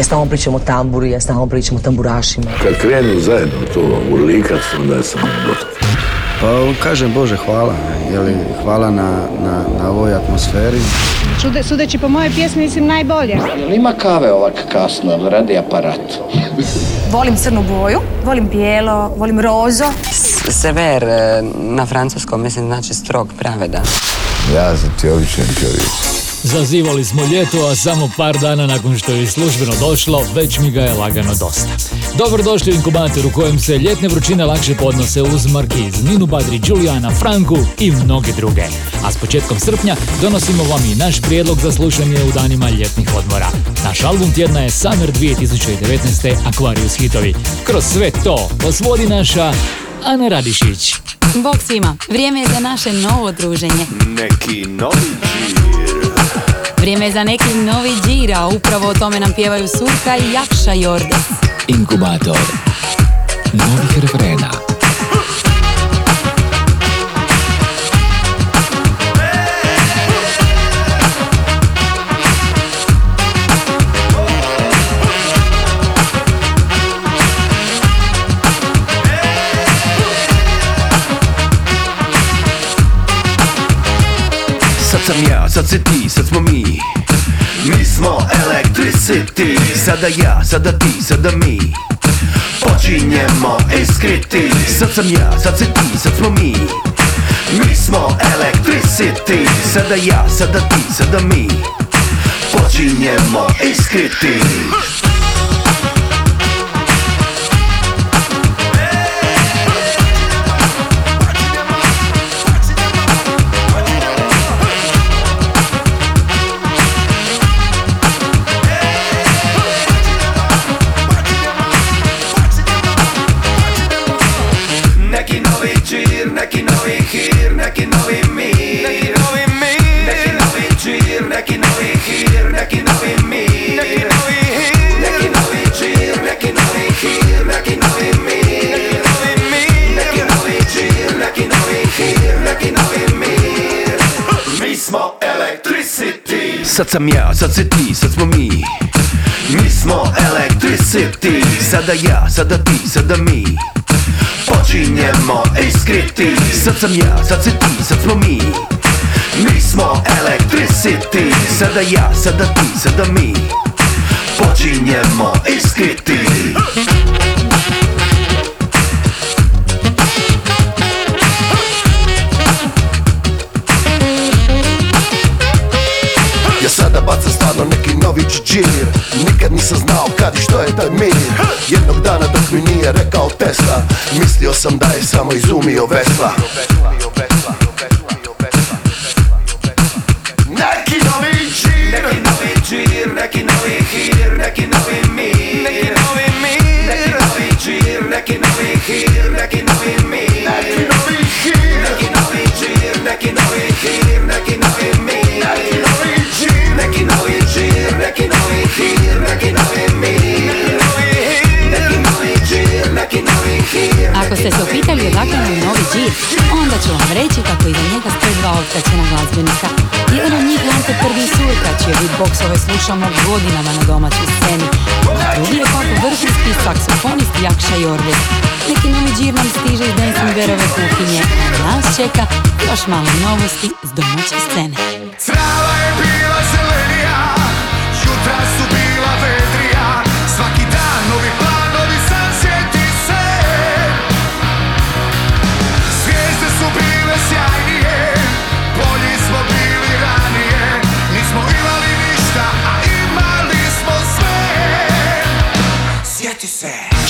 Ja stalno pričam o tamburi, ja stalno pričam o tamburašima. Kad krenu zajedno to urlikat, onda je samo gotovo. Pa kažem Bože hvala, jeli, hvala na, na, na ovoj atmosferi. Čude, sudeći po mojoj pjesmi mislim najbolje. Jel ima kave ovak kasno, radi aparat? Volim crnu boju, volim bijelo, volim rozo. Sever e, na francuskom mislim znači strog, pravedan. Ja sam ti običan čovjek. Zazivali smo ljeto, a samo par dana nakon što je službeno došlo, već mi ga je lagano dosta. Dobrodošli u inkubator u kojem se ljetne vrućine lakše podnose uz Markiz, Ninu Badri, Julijana, Franku i mnoge druge. A s početkom srpnja donosimo vam i naš prijedlog za slušanje u danima ljetnih odmora. Naš album tjedna je Summer 2019. Aquarius hitovi. Kroz sve to osvodi naša Ana Radišić. Bog svima, vrijeme je za naše novo druženje. Neki novi Vrijeme je za neki novi džir, a upravo o tome nam pjevaju Surka i Jakša Jordes. Inkubator novih refrena. Sam ja, sad si ti, sad smo mi. Mi smo electricity Sada ja, sada ti, sada mi. Počinjemo iskriti Sad sam ja, sad si ti, sad smo mi. Mi smo electricity Sada ja, sada ti, sada mi. Počinjemo iskriti Sad sam ja, sad si ti, sad smo mi. Mi smo electricity Sada ja, sada ti, sada mi. Počinjemo iskriti Sad sam ja, sad si ti, sad smo mi. Mi smo electricity Sada ja, sada ti, sada mi. Počinjemo iskriti novi džir. Nikad nisam znao kad i što je taj mir. Jednog dana dok mi nije rekao Tesla Mislio sam da je samo izumio Vesla. Neki novi džir. Neki novi džir, neki novi hir, neki novi mir. Neki novi mir. Neki novi džir, neki novi hir, neki novi mir. Neki novi hir. Neki novi džir, neki novi hir, ste se upitali odakle nam je novi džir, onda ću vam reći kako iza njega stoje dva otkačena glazbenika. Jedan od njih je Prvi Surka, čije beatboxove slušamo godinama na domaćoj sceni. A drugi je pak vrhunski saksofonist Jakša Jordes. Neki novi džir nam stiže iz Bearove kuhinje, a nas čeka još malo novosti s domaće scene.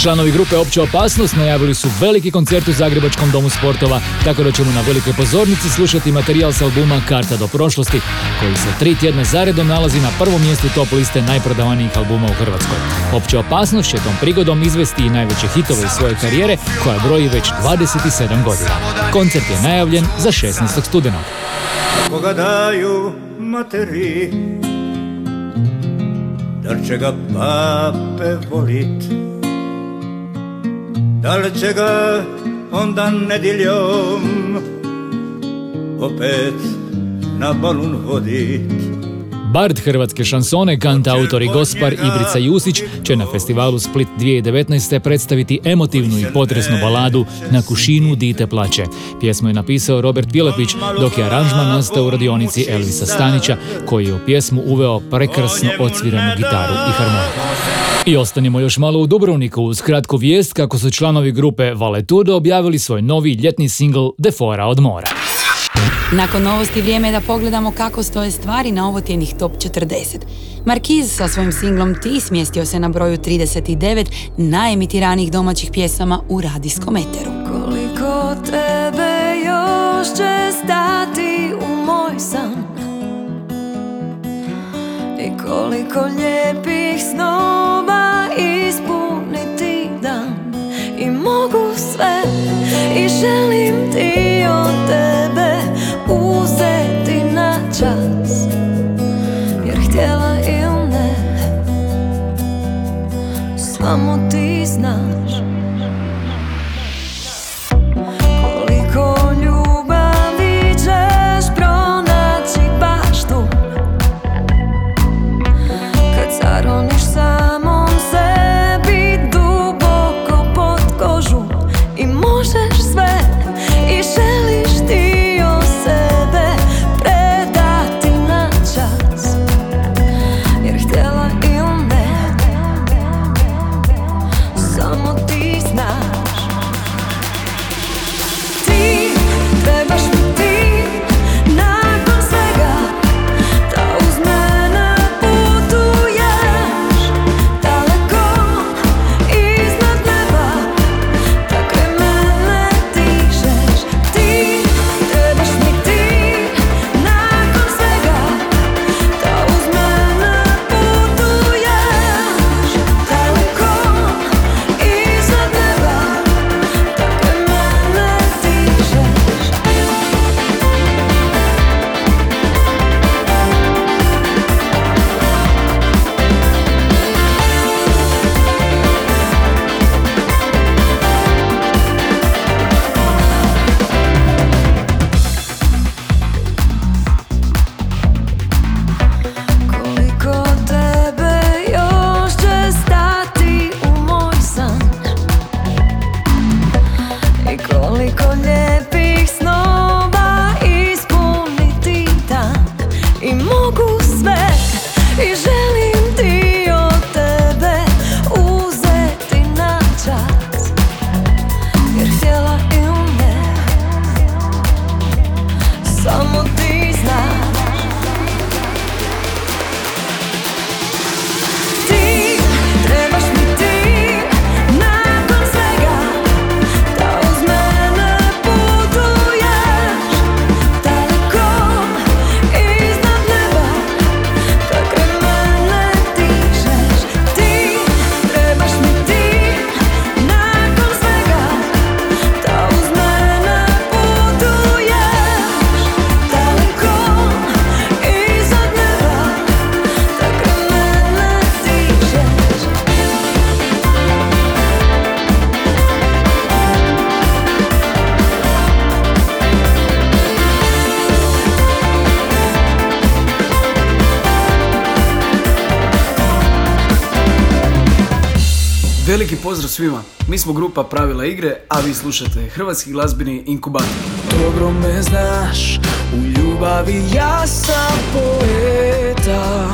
Članovi grupe Opća opasnost najavili su veliki koncert u Zagrebačkom domu sportova, tako da ćemo na velikoj pozornici slušati materijal s albuma Karta do prošlosti, koji se tri tjedna zaredom nalazi na prvom mjestu top liste najprodavanijih albuma u Hrvatskoj. Opća opasnost će tom prigodom izvesti i najveće hitove iz svoje karijere, koja broji već 27 godina. Koncert je najavljen za 16. studenog. Koga daju materi Da li će ga pape volit Da li će ga onda nedjeljom Opet na balun vodit Bard hrvatske šansone, kantautor i gospar Ibrica Jusić će na festivalu Split 2019. predstaviti emotivnu i potresnu baladu Na kušinu dite plaće. Pjesmu je napisao Robert Vilepić, dok je aranžman nastao u radionici Elvisa Stanića, koji je u pjesmu uveo prekrasno odsviranu gitaru i harmoniku. I ostanimo još malo u Dubrovniku uz kratku vijest kako su članovi grupe Valetudo objavili svoj novi ljetni singl Defora od mora. Nakon novosti vrijeme je da pogledamo kako stoje stvari na ovotjenih top 40. Markiz sa svojim singlom Ti smjestio se na broju 39 najemitiranijih domaćih pjesama u radijskom eteru. Koliko tebe još će stati u moj san I koliko lijepih snova ispuniti dan. I mogu sve i želim ti od tebe uzeti na čas. Jer htjela ili ne Samo svima, mi smo grupa Pravila igre, a vi slušate Hrvatski glazbeni inkubator. Dobro me znaš, u ljubavi ja sam poeta.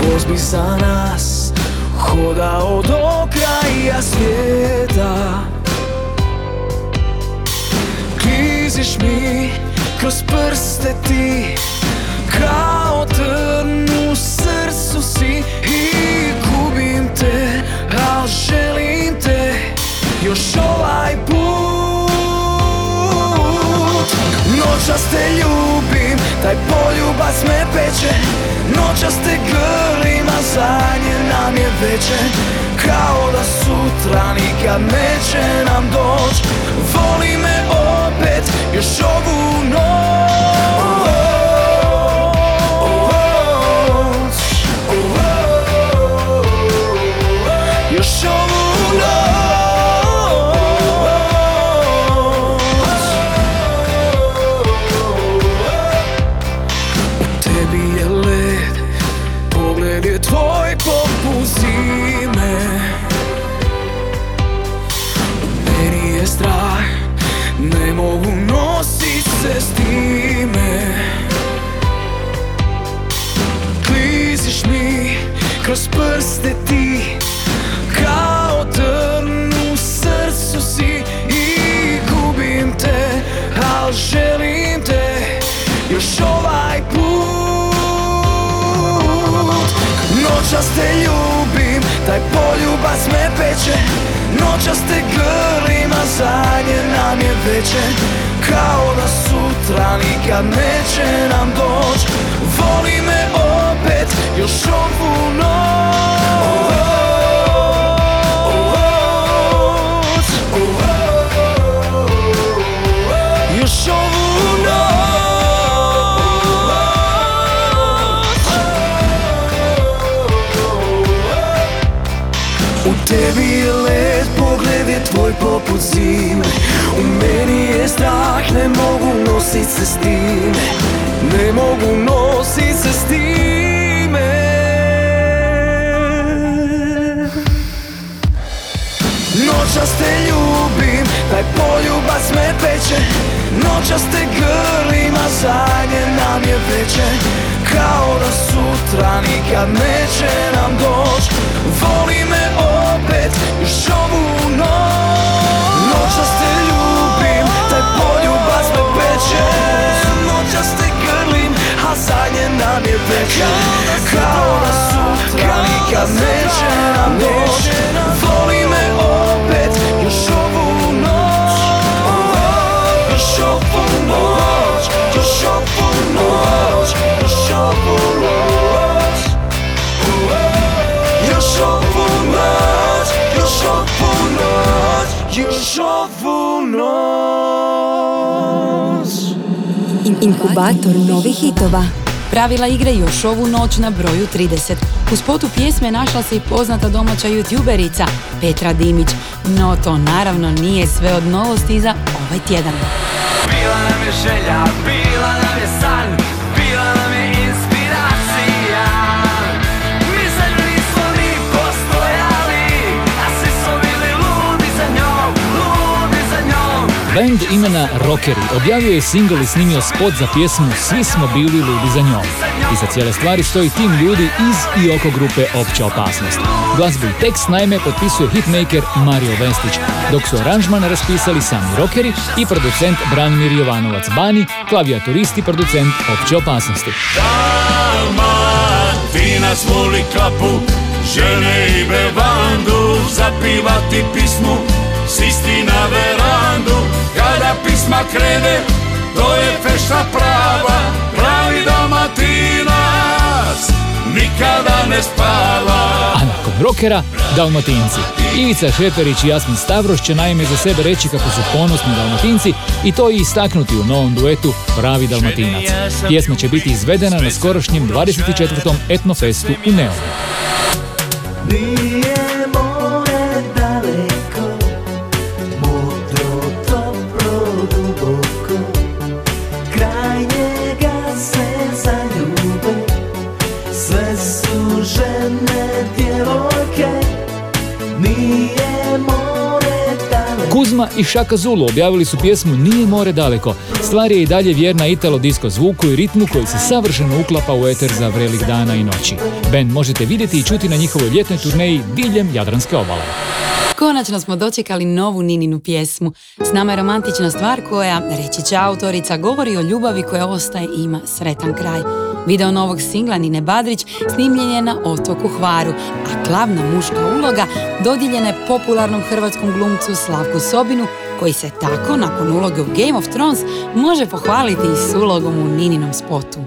Voz bi za nas hodao do kraja svijeta. Kliziš mi kroz prste ti Kao trn u srcu si i gubim te Al želim te još ovaj put. Noćas te ljubim, taj poljubac me peče. Noćas te grlim, a zadnje nam je veče. Kao da sutra nikad neće nam doć. Voli me opet, još ovu noć se s time. Kliziš mi kroz prste ti Kao trn u srcu si I gubim te, al želim te Još ovaj put. Noćas te ljubim, poljubac me peče Noćas te grlim, a zadnje nam je veče. Kao da sutra nikad neće nam doć Voli me opet, još ovu noć tebi led, pogled je tvoj poput zime. U meni je strah, ne mogu nosit se s time. Ne mogu nosit se s time. Noćas te ljubim, taj poljubac me peče. Noćas te grlim, a zadnje nam je veče. Kao da sutra nikad neće nam doć. Voli me opet, još ovu noć. Noćas te ljubim, taj poljubac me peče. Noćas te grlim, a zadnje nam je veče Kao da sutra nikad neće nam doć Inkubator novih hitova. Pravila igre još ovu noć na broju 30. U spotu pjesme našla se i poznata domaća youtuberica Petra Dimić. No to naravno nije sve od novosti za ovaj tjedan. Bila nam je želja, bila nam je Band imena Rockeri objavio je singl i snimio spot za pjesmu Svi smo bili ludi za njom. Iza cijele stvari stoji tim ljudi iz i oko grupe Opća opasnost. Glazbu i tekst naime potpisuje hitmaker Mario Vestić, dok su aranžman raspisali sami rockeri i producent Branimir Jovanovac Bani, klavijaturist i producent Opće opasnosti. Dalmatinac voli kapu, žene i bevandu Zapivati pismu, sisti na verandu Kada pisma krene, to je fešta prava Pravi dalmatinac, nikada ne spava A nakon rockera, Dalmatinci. Ivica Šeperić i Jasmin Stavroš će naime za sebe reći kako su ponosni Dalmatinci i to i istaknuti u novom duetu Pravi Dalmatinac. Pjesma će biti izvedena na skorošnjem 24. Etnofestu u Neomu. Kuzma i Šaka Zulu objavili su pjesmu Nije more daleko. Stvar je i dalje vjerna italo disco zvuku i ritmu koji se savršeno uklapa u eter za vrelih dana i noći. Band možete vidjeti i čuti na njihovoj ljetnoj turneji diljem Jadranske obale. Konačno smo dočekali novu Nininu pjesmu. S nama je romantična stvar koja, reći će autorica, govori o ljubavi koja ostaje i ima sretan kraj. Video novog singla Nine Badrić snimljen je na otoku Hvaru, a glavna muška uloga dodijeljena je popularnom hrvatskom glumcu Slavku Sobinu, koji se tako, nakon uloge u Game of Thrones, može pohvaliti i s ulogom u Nininom spotu.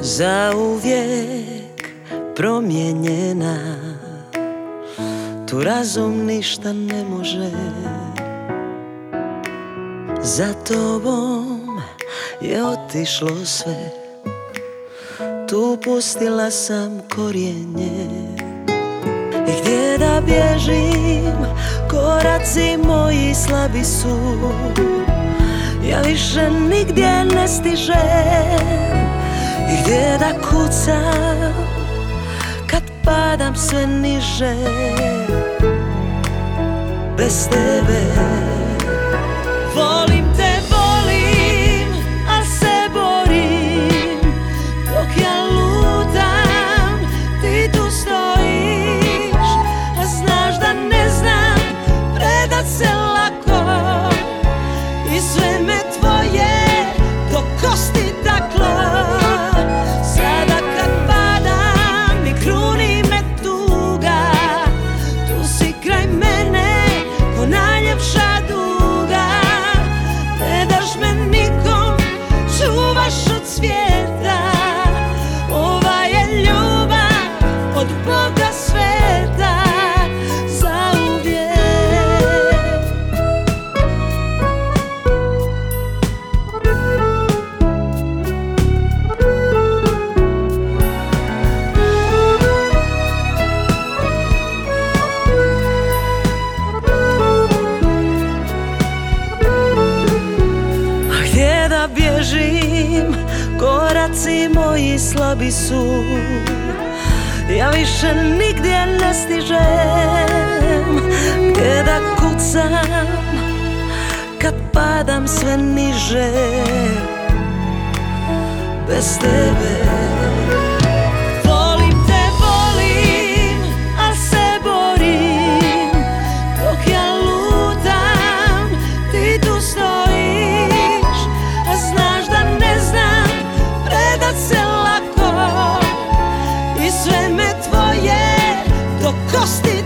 Zauvijek promijenjena Tu razum ništa ne može Za tobom je otišlo sve Tu pustila sam korijenje. I gdje da bježim Koraci moji slabi su. Ja više nigdje ne stižem. I gdje da kucam Kad padam sve niže. Bez tebe slabi su Ja više nigdje ne stižem. Gdje da kucam, kad padam sve niže. Bez tebe do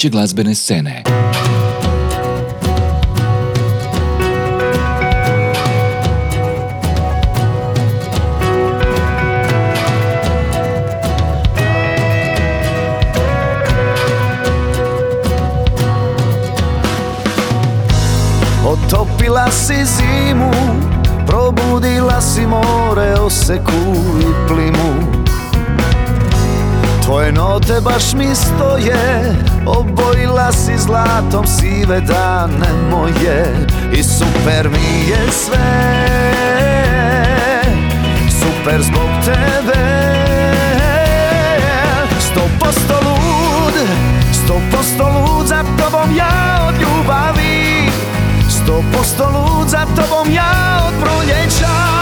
domaće glazbene scene. Otopila si zimu Probudila si more, oseku i plimu Tvoje note baš mi stoje Obojila si zlatom sive dane moje I super mi je sve. Super zbog tebe. Sto posto lud Sto posto lud za tobom ja od ljubavi. Sto posto lud za tobom ja od proljeća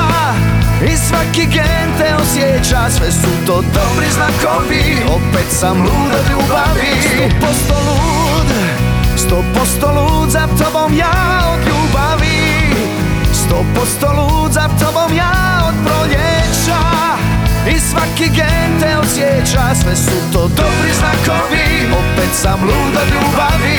I svaki gen te osjeća Sve su to dobri znakovi. Opet sam lud od ljubavi. Sto posto lud Sto posto lud za tobom ja od ljubavi. Sto posto lud za tobom ja od proljeća. I svaki gen te osjeća Sve su to dobri znakovi. Opet sam lud od ljubavi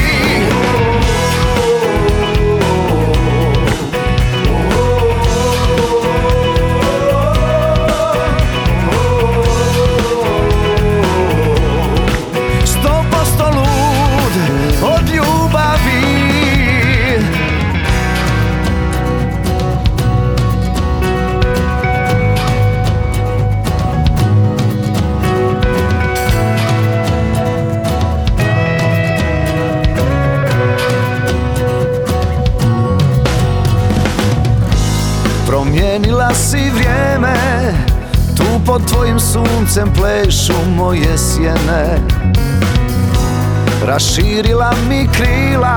pod tvojim suncem plešu moje sjene. Raširila mi krila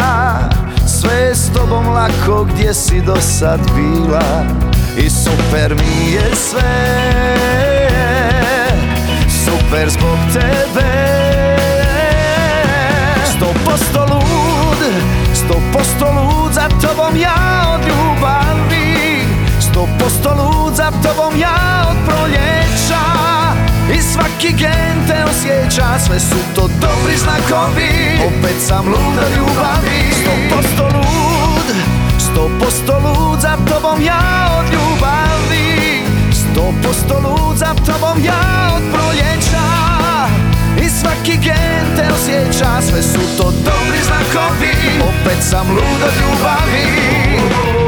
Sve je s tobom lako gdje si do sad bila. I super mi je sve Super zbog tebe. Sto posto lud Sto posto lud za tobom ja od Sto posto lud za tobom ja od proljeća. I svaki gen te osjeća Sve su to dobri znakovi. Opet sam lud od ljubavi. Sto posto lud Sto posto lud za tobom ja od ljubavi. Sto posto lud za tobom ja od proljeća. I svaki gen te osjeća Sve su to dobri znakovi. Opet sam lud od ljubavi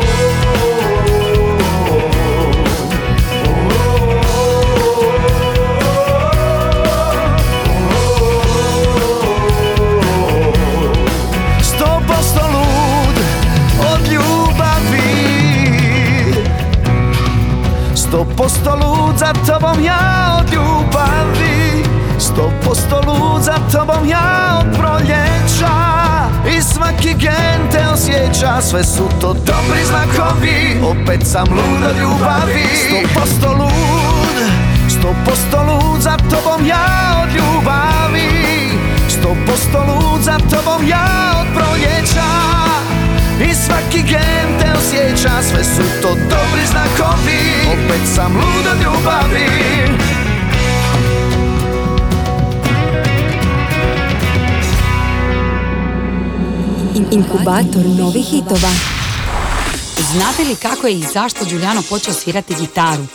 Sto posto lud za tobom ja od ljubavi. Sto posto lud za tobom ja od proljeća. I svaki gen te osjeća Sve su to dobri znakovi. Opet sam lud od ljubavi. Sto posto lud Sto posto lud za tobom ja od ljubavi. Sto posto lud za tobom ja od proljeća I svaki gen te osjeća Sve su to dobri znakovi Opet sam lud od ljubavi In- inkubator novih hitova. Znate li kako je i zašto Giuliano počeo svirati gitaru?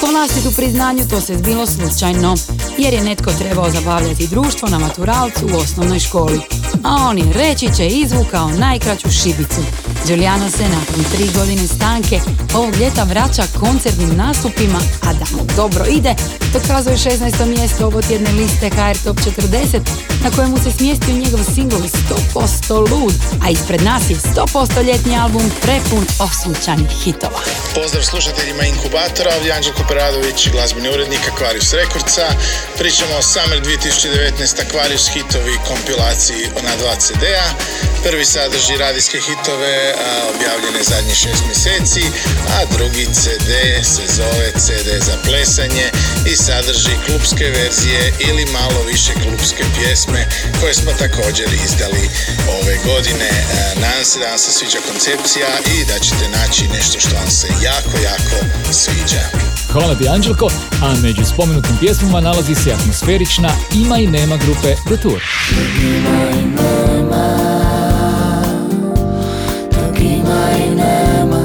Po vlastitu priznanju to se zbilo slučajno, jer je netko trebao zabavljati društvo na maturalcu u osnovnoj školi. A on je reći će izvukao najkraću šibicu. Giuliano se nakon tri godine stanke ovog ljeta vraća koncertnim nastupima, a da mu dobro ide, dokazuje 16. mjesto ovotjedne liste HR Top 40, na kojemu se smjestio njegov singl 100% lud, a ispred nas je 100% ljetni album prepun osunčanih hitova. Pozdrav slušateljima Inkubatora, ovdje je Anđelko Peradović, glazbeni urednik Aquarius Rekordca. Pričamo o Summer 2019 Aquarius hitovi kompilaciji na dva CD-a. Prvi sadrži radijske hitove objavljene zadnjih šest mjeseci, a drugi CD se zove CD za plesanje i sadrži klubske verzije ili malo više klubske pjesme koje smo također izdali ove godine. A, Nadam se da vam se sviđa koncepcija i da ćete naći nešto što vam se jako, jako sviđa. Hvala ti Anđelko, a među spomenutim pjesmama nalazi se atmosferična Ima i nema grupe The Tour. Ima i nema, ima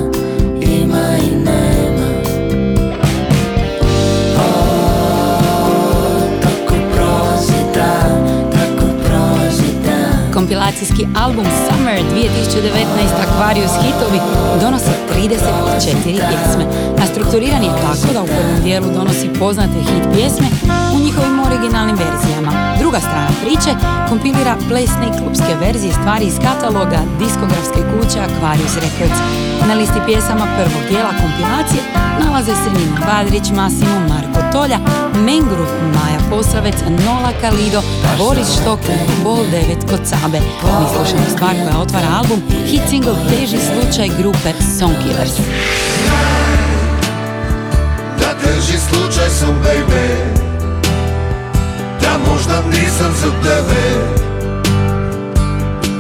Kompilacijski album Summer 2019 Aquarius hitovi donosi 34 pjesme, a strukturiran je tako da u prvom dijelu donosi poznate hit pjesme u njihovim originalnim verzijama. Druga strana priče kompilira plesne i klubske verzije stvari iz kataloga diskografske kuće Aquarius Records. Na listi pjesama prvog dijela kompilacije nalaze se Nina Badrić, Massimo, Marko Tolja, Mengru, Maja Posavec, Nola Kalido, Boris Štok Bol 9 kod Sabe. Mi slušamo stvar koja otvara album, hit single Teži slučaj grupe Songkillers. Da teži slučaj sam, baby možda nisam za tebe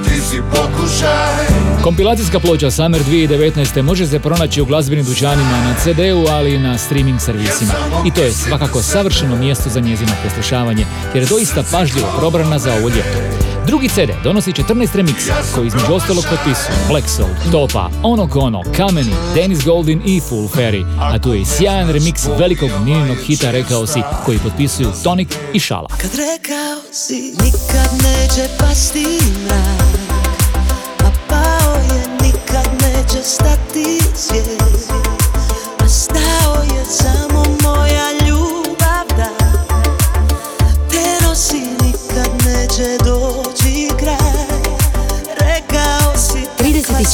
Ti si pokušaj Kompilacijska ploča Summer 2019. može se pronaći u glazbenim dućanima na CD-u, ali i na streaming servisima. I to je svakako savršeno mjesto za njezino poslušavanje, jer je doista pažljivo probrana za ovo ljeto. Drugi CD donosi 14 remiksa koji između ostalog potpisuju Black Soul, Topa, Ono Kono, Kameni, Dennis Goldin i Full Fairy, a tu je i sjajan remiks velikog Nininog hita Rekao si koji potpisuju Tonic i Šala. Kad rekao si nikad neće pasti mrak A pao je nikad neće stati svijet A stao je samo moja ljubav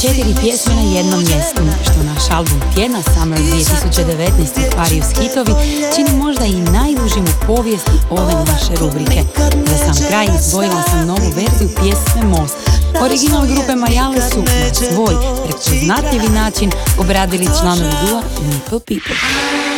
34 pjesme na jednom mjestu, što naš album tjedna Summer 2019 Aquarius hitovi čini možda i najdužim u povijesti ove naše rubrike. Za sam kraj izdvojila sam novu verziju pjesme Most. Original grupe Majale su na svoj prepoznatljivi način obradili članovi dua Nipple People.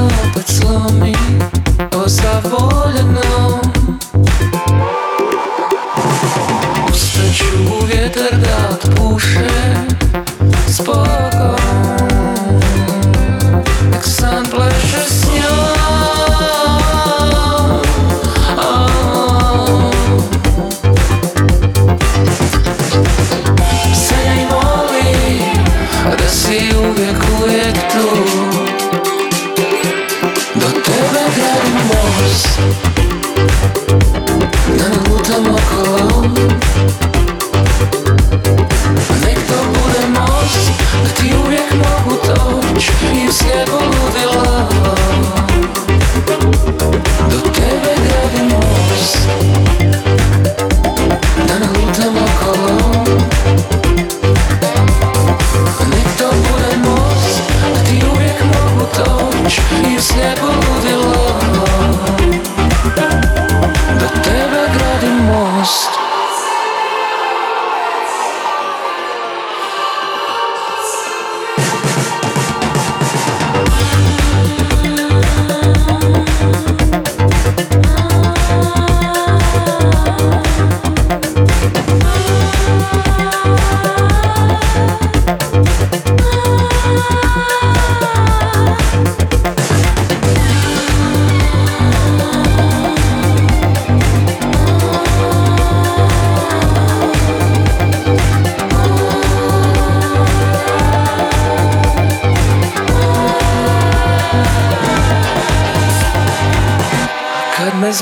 Karma opet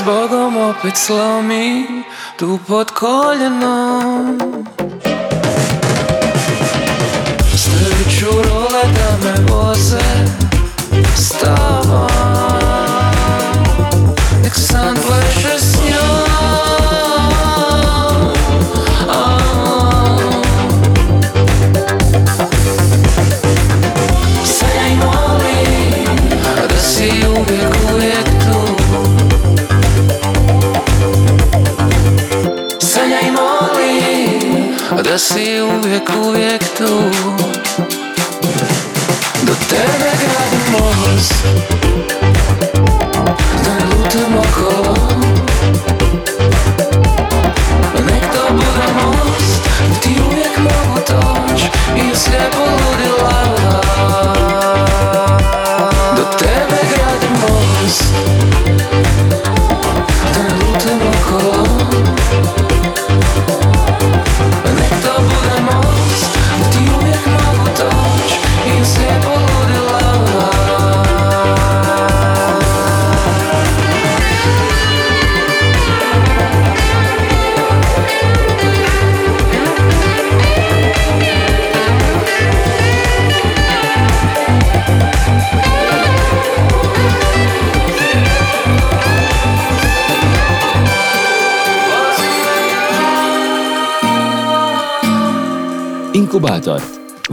Kad me s Bogom opet slomi Da si uvijek, uvijek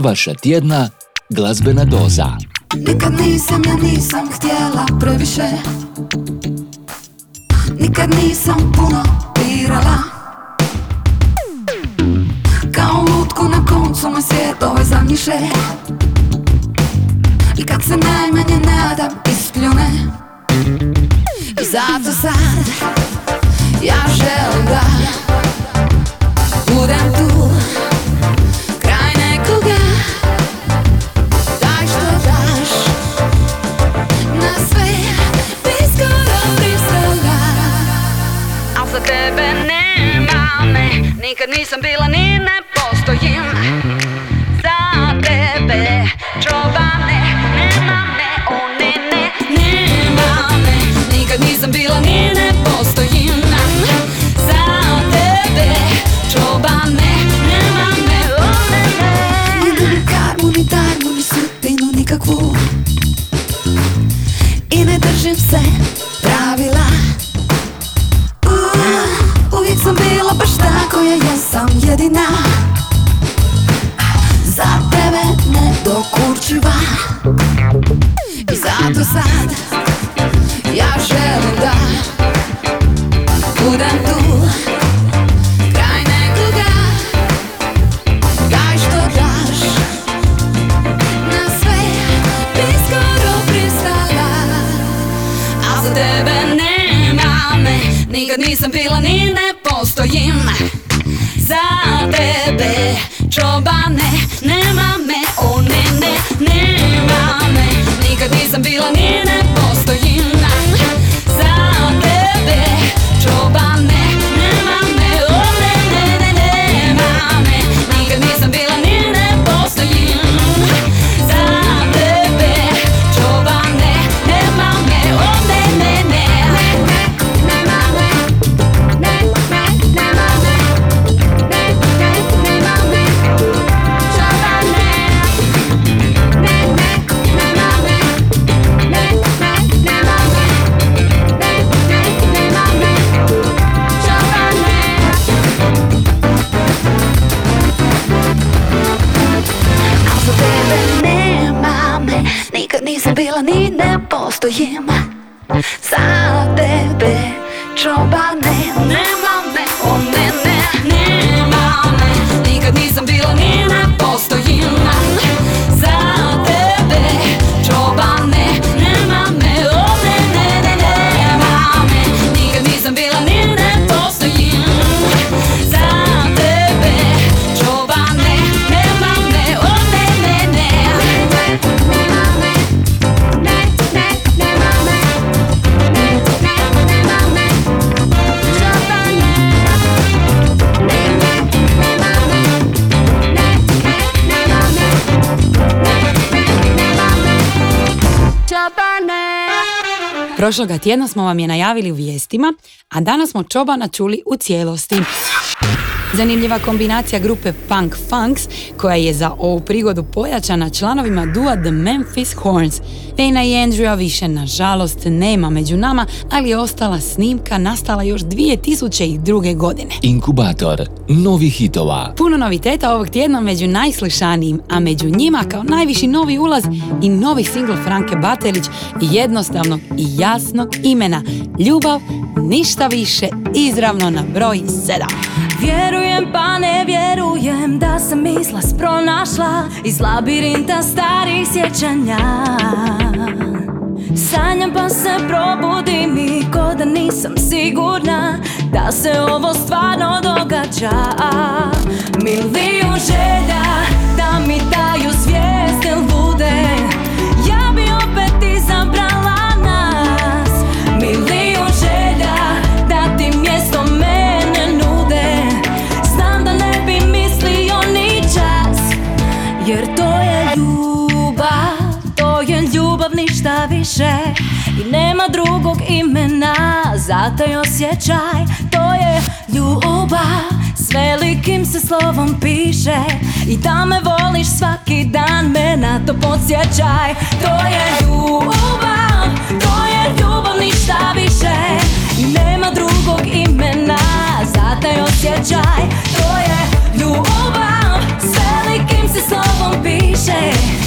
Vaša tjedna glazbena doza. Nikad nisam, ja nisam htjela previše. Nikad nisam puno birala. Kao lutku na koncu moj svijet ovaj zamnjiše I kad se najmanje nadam ispljune I zato sad ja želim da Budem tu Prošloga tjedna smo vam je najavili u vijestima, a danas smo Čobana čuli u cijelosti. Zanimljiva kombinacija grupe Punk Funks, koja je za ovu prigodu pojačana članovima dua The Memphis Horns. Pena i Andrewa više, nažalost, nema među nama, ali je ostala snimka nastala još 2002. godine. Inkubator novih hitova. Puno noviteta ovog tjedna među najslušanijim, a među njima kao najviši novi ulaz i novi singl Franke Batelić jednostavnog i jasnog imena Ljubav, ništa više, izravno na broj 7. Vjerujem pa ne vjerujem da sam misla pronašla iz labirinta starih sjećanja. Sanjam pa se probudim i ko da nisam sigurna da se ovo stvarno događa. Milijun želja više I nema drugog imena za taj osjećaj To je ljubav, s velikim se slovom piše I da me voliš svaki dan, me na to podsjećaj. To je ljubav, to je ljubav ništa više I nema drugog imena za taj osjećaj. To je ljubav, s velikim se slovom piše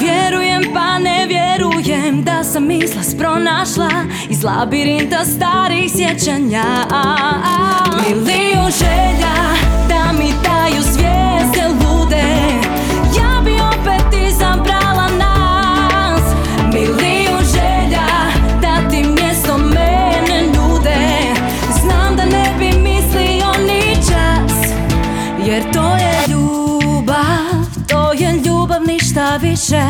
Vjerujem pa da sam pronašla iz labirinta starih sjećanja. Milijun želja više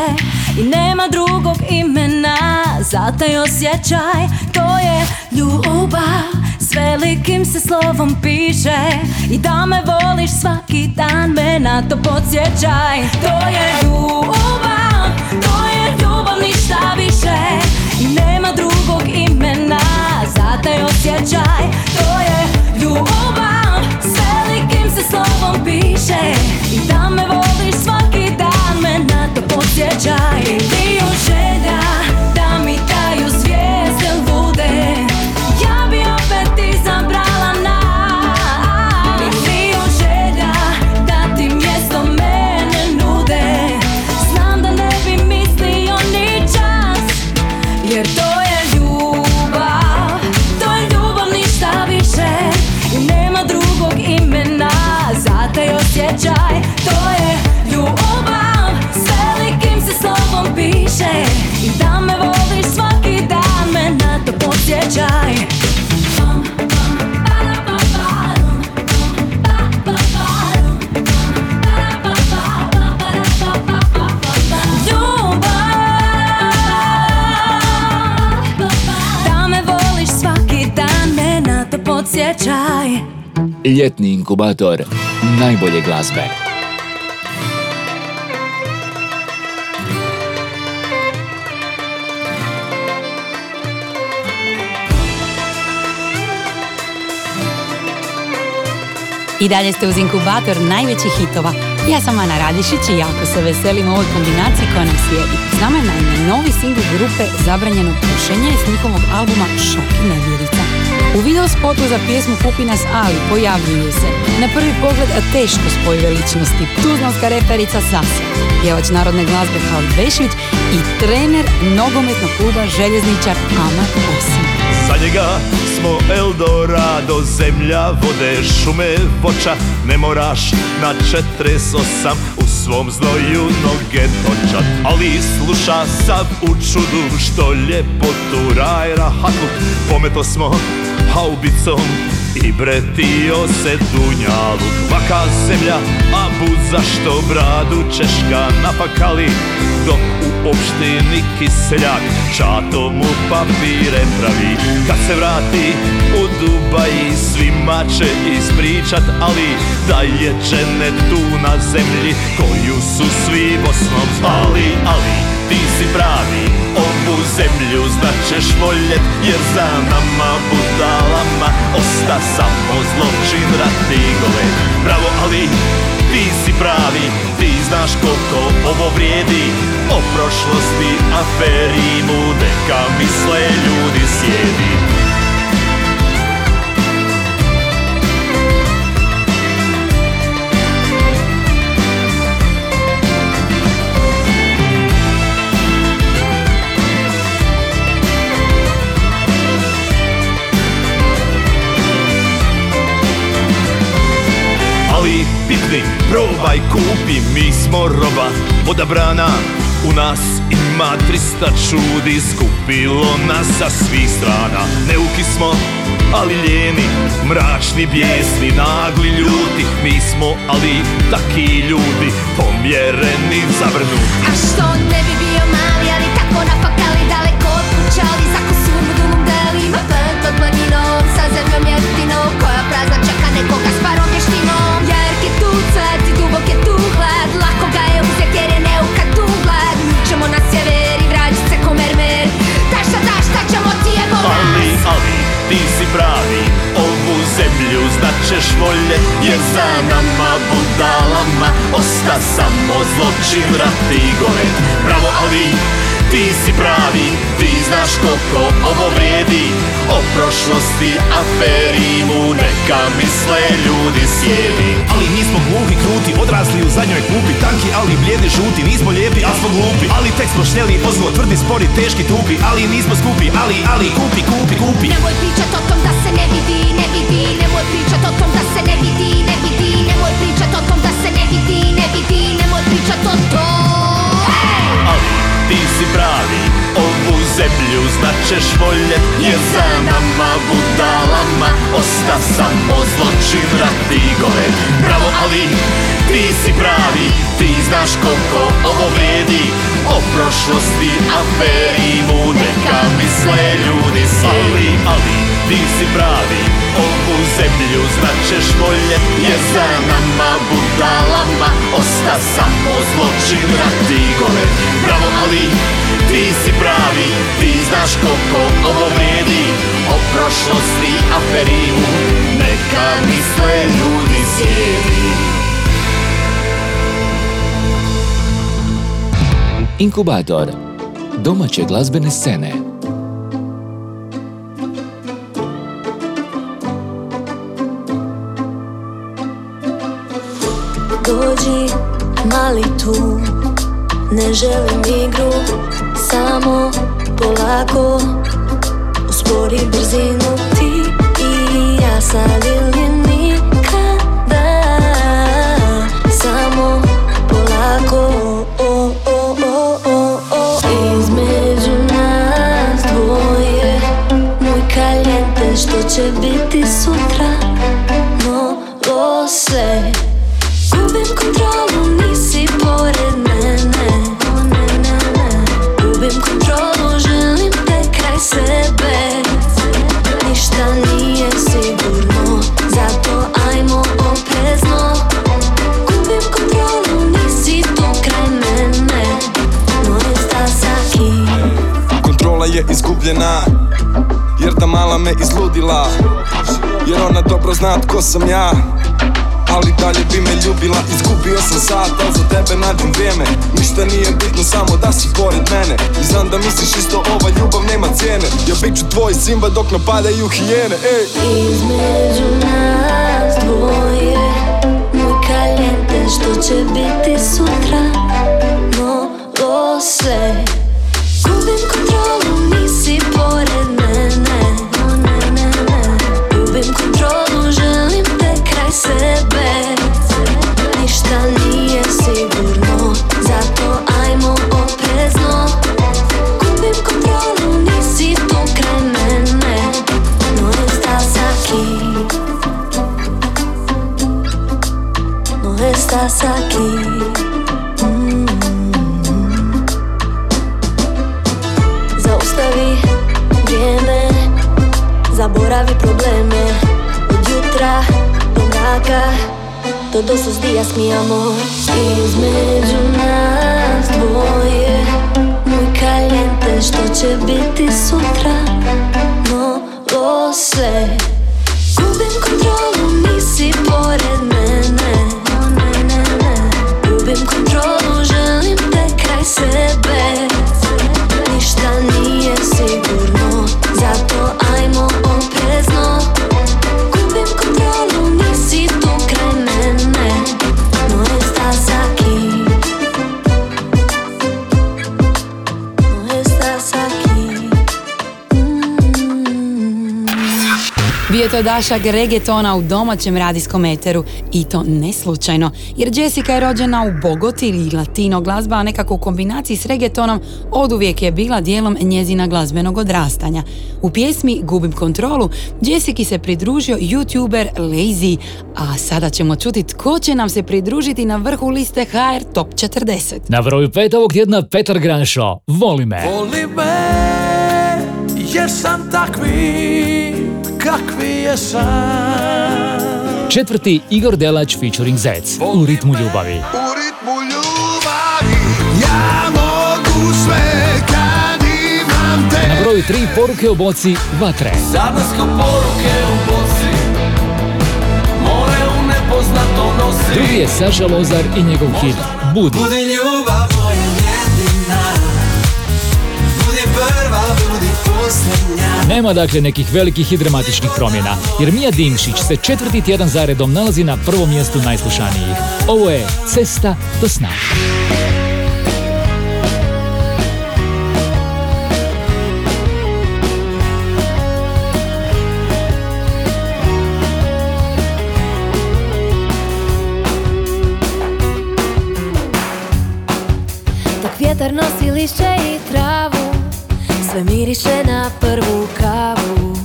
I nema drugog imena. Za taj osjećaj To je ljubav. S velikim se slovom piše I da me voliš svaki dan Me na to podsjećaj. To je ljubav To je ljubav ništa više I nema drugog imena. Za taj osjećaj To je ljubav. S velikim se slovom piše Jai podsjećaj Ljetni inkubator najbolje glazbe. I dalje ste uz inkubator najvećih hitova. Ja sam Ana Radišić i jako se veselim ovoj kombinaciji koja nam slijedi. S nama je naime novi singl grupe Zabranjeno pušenje s njihovog albuma Šok i nevjerica. U video spotu za pjesmu Kupi nas Ali pojavljuju se. Na prvi pogled teško spojive ličnosti, tuzlanska reperica Sasa, pjevač narodne glazbe Halid Bešić i trener nogometnog kluba Željezničar Amat Osim. Za njega smo Eldorado, zemlja, vode, šume, voća. Ne moraš na 48 u svom znoju noge točat. Ali sluša sav u čudu što ljepotu raj rahatlu Pometo smo haubicom i bretio se dunjalu. Vaka zemlja, a bud zašto bradu Češka napakali Dok u opštini kiseljak Čato mu papire pravi. Kad se vrati u Dubaji Svima će ispričat Ali da je dženet tu na zemlji Koju su svi Bosnom zvali Ali ti si pravi Ovu zemlju značeš voljet Jer za nama budalama Osta samo zločin, rat i gole Bravo, ali ti si pravi Ti znaš koliko ovo vrijedi. O prošlosti, aferi mu Neka misle ljudi sjedi Ali pitni, probaj, kupi, mi smo roba Odabrana, u nas ima 300 čudi Skupilo nas sa svih strana. Neuki smo, ali lijeni Mračni, bijesni, nagli, ljuti. Mi smo, ali taki ljudi Pomjereni, zavrnuti. A što ne bi bio mali, ali tako napakali daleko od kuće Ali delima Plen pod planinom, sa zemljom jeftinom Koja prazna čeka nekoga s parom ti si pravi Ovu zemlju značeš volje Jer za nama budalama Osta samo zločin, rat i Bravo, ali ti si pravi Ti znaš koliko ovo vrijedi. O prošlosti, aferi mu Neka misle ljudi sjedi Ali nismo gluhi, kruti, odrasli u zadnjoj klupi. Tanki, ali blijedi, žuti, nismo lijepi, ali smo glupi. Ali tek smo šnjeli, ozgo, tvrdi, spori, teški, tupi Ali nismo skupi, ali, ali, kupi, kupi, kupi. Nemoj pričat o tom da se ne vidi, ne vidi. Nemoj pričat o tom da se ne vidi, ne vidi. Nemoj pričat o tom da se ne vidi, ne vidi. Nemoj pričat o tom. Ali ti si pravi Ovu zemlju značeš voljet Jer za nama budalama Osta samo zločin, rat i gore. Bravo, ali ti si pravi Ti znaš koliko ovo vrijedi. O prošlosti, aferi mu Neka misle ljudi sjedi Ali, ali ti si pravi Ovu zemlju značeš voljet Jer za nama budalama Osta samo zločin, rat i gore Bravo, ali ti si pravi Ti znaš koliko ovo vrijedi O prošlosti, aferimu Neka misle ljudi sjedi Inkubator. Domaće glazbene scene. dođi, mali tu. Ne želim igru, samo polako Uspori brzinu. Ti i ja sad ili nikada Samo polako. Oh, oh, oh, Između nas dvoje Moj kaljente što će biti sutra? Izgubljena Jer ta mala me izludila Jer ona dobro zna tko sam ja. Ali dalje bi me ljubila Izgubio sam sat, al za tebe nađem vrijeme. Ništa nije bitno, samo da si pored mene. I znam da misliš isto, ova ljubav nema cijene. Ja bit ću tvoj simba dok napadaju hijene, ej. Između nas dašak reggaetona u domaćem radijskom eteru i to ne slučajno, jer Jessica je rođena u Bogoti ili latino glazba, a nekako u kombinaciji s reggaetonom oduvijek je bila dijelom njezina glazbenog odrastanja. U pjesmi Gubim kontrolu Jessica se pridružio youtuber Lazy, a sada ćemo čuti tko će nam se pridružiti na vrhu liste HR Top 40. Na broju pet ovog tjedna Petar Granšo, Voli me. Voli me, jer sam takvi, kakvi jesam Četvrti Igor Delać featuring Zec u ritmu ljubavi. Ja mogu sve kad imam te Na broju tri poruke o boci Vatre. Zabrasko poruke u boci More u nepoznato nosi Drugi je Saša Lozar i njegov hit Budi. Budi ljubav Nema dakle nekih velikih i dramatičnih promjena, jer Mija Dimšić se četvrti tjedan zaredom nalazi na prvom mjestu najslušanijih. Ovo je Cesta do sna. Dok vjetar nosi lišće i travu Sve miriše na prvu kavu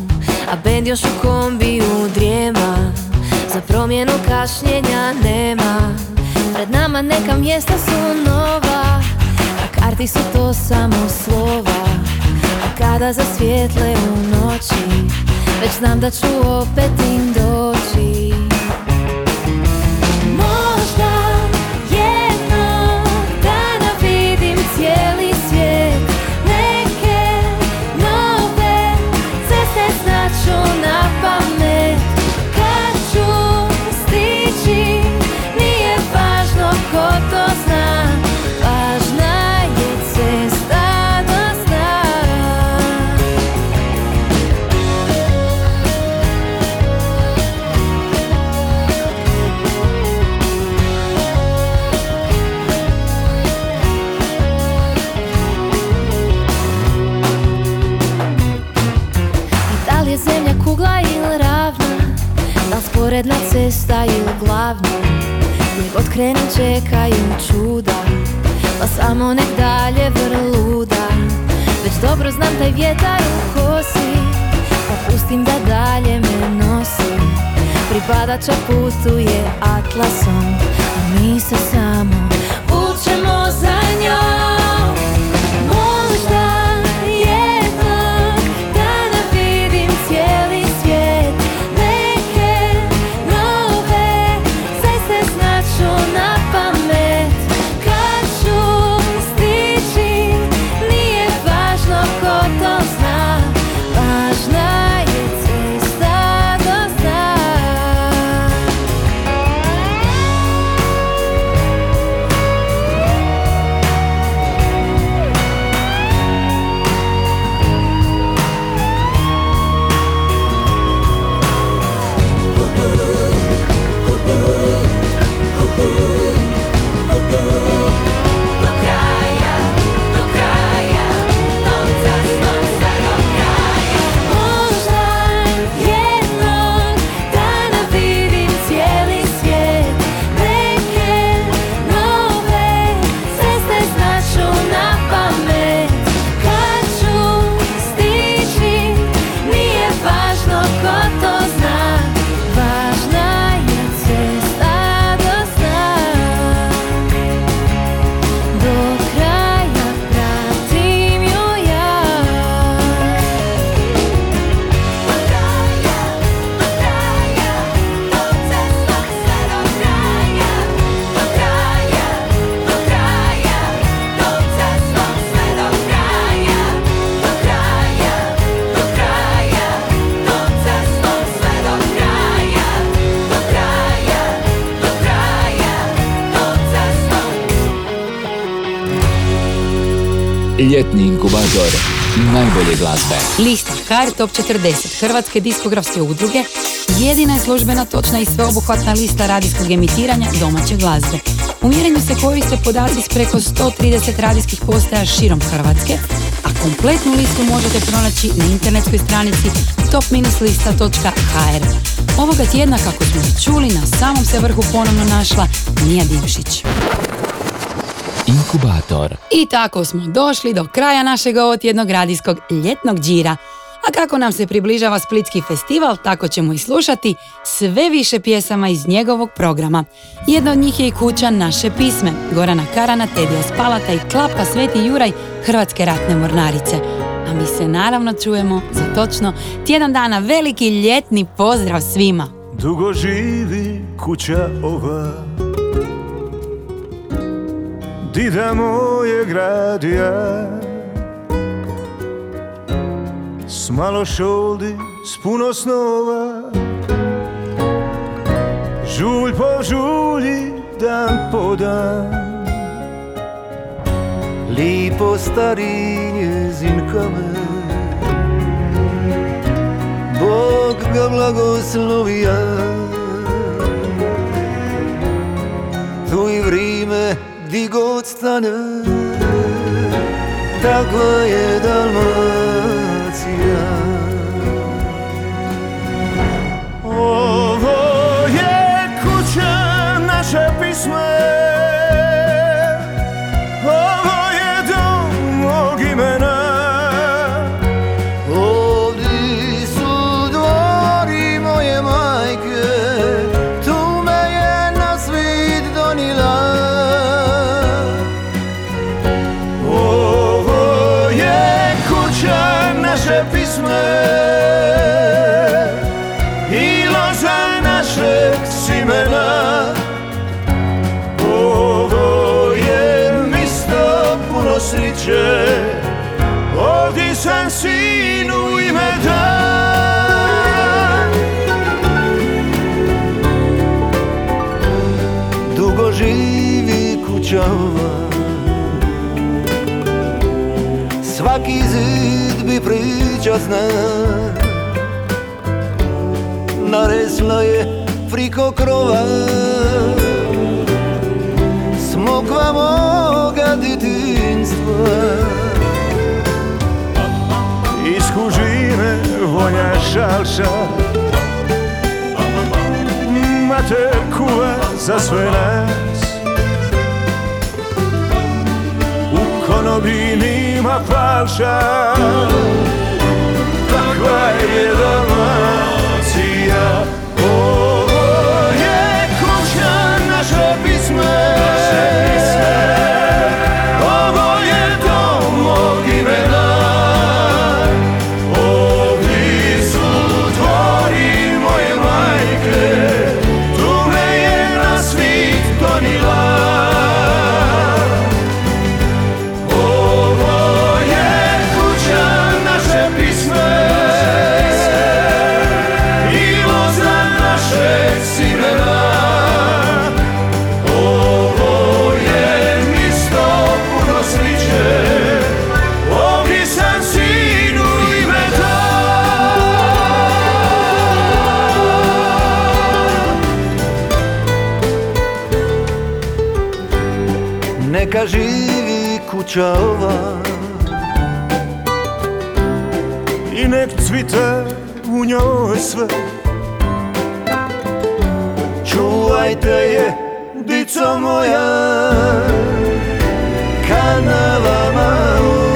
A bend još u kombiju drijema. Za promjenu kašnjenja nema. Pred nama neka mjesta su nova A karti su to samo slova. A kada zasvijetle u noći Već znam da ću opet im doći najbolje glazbe. Lista HR Top 40 Hrvatske diskografske udruge jedina je službena, točna i sveobuhvatna lista radijskog emitiranja domaće glazbe. U mjerenju se koriste podaci s preko 130 radijskih postaja širom Hrvatske, a kompletnu listu možete pronaći na internetskoj stranici top-lista.hr. Ovoga tjedna, kako smo čuli, na samom se vrhu ponovno našla Mija Dimšić. Inkubator. I tako smo došli do kraja našeg ovotjednog radijskog ljetnog džira. A kako nam se približava Splitski festival, tako ćemo i slušati sve više pjesama iz njegovog programa. Jedna od njih je i kuća Naše pisme, Gorana Karana, Tedija Spalata i Klapa Sveti Juraj Hrvatske ratne mornarice. A mi se naravno čujemo za točno tjedan dana veliki ljetni pozdrav svima. Dugo živi kuća ova Dida moje gradija S malo šoldi, s puno snova. Žulj po žulji, dan po dan. Lipo stari njezin kamen Bog ga blagoslovija Tu i vrime di god stane Takva je Dalmacija. Ovo je kuća naše pisme sriće Ovdje sam sinu ime dan. Dugo živi kuća ova Svaki zid bi priča zna Naresla je priko krova Iz kužine vonja šalša. Mater kuva za sve nas. U konobinima falša Takva je Dalmacija? Ovo je kuća naša pisma. Neka živi kuća ova. I nek cvite u njoj sve. Čuvajte je, dico moja. Kanavama u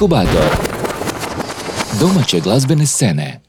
Inkubator. Domaće glazbene scene.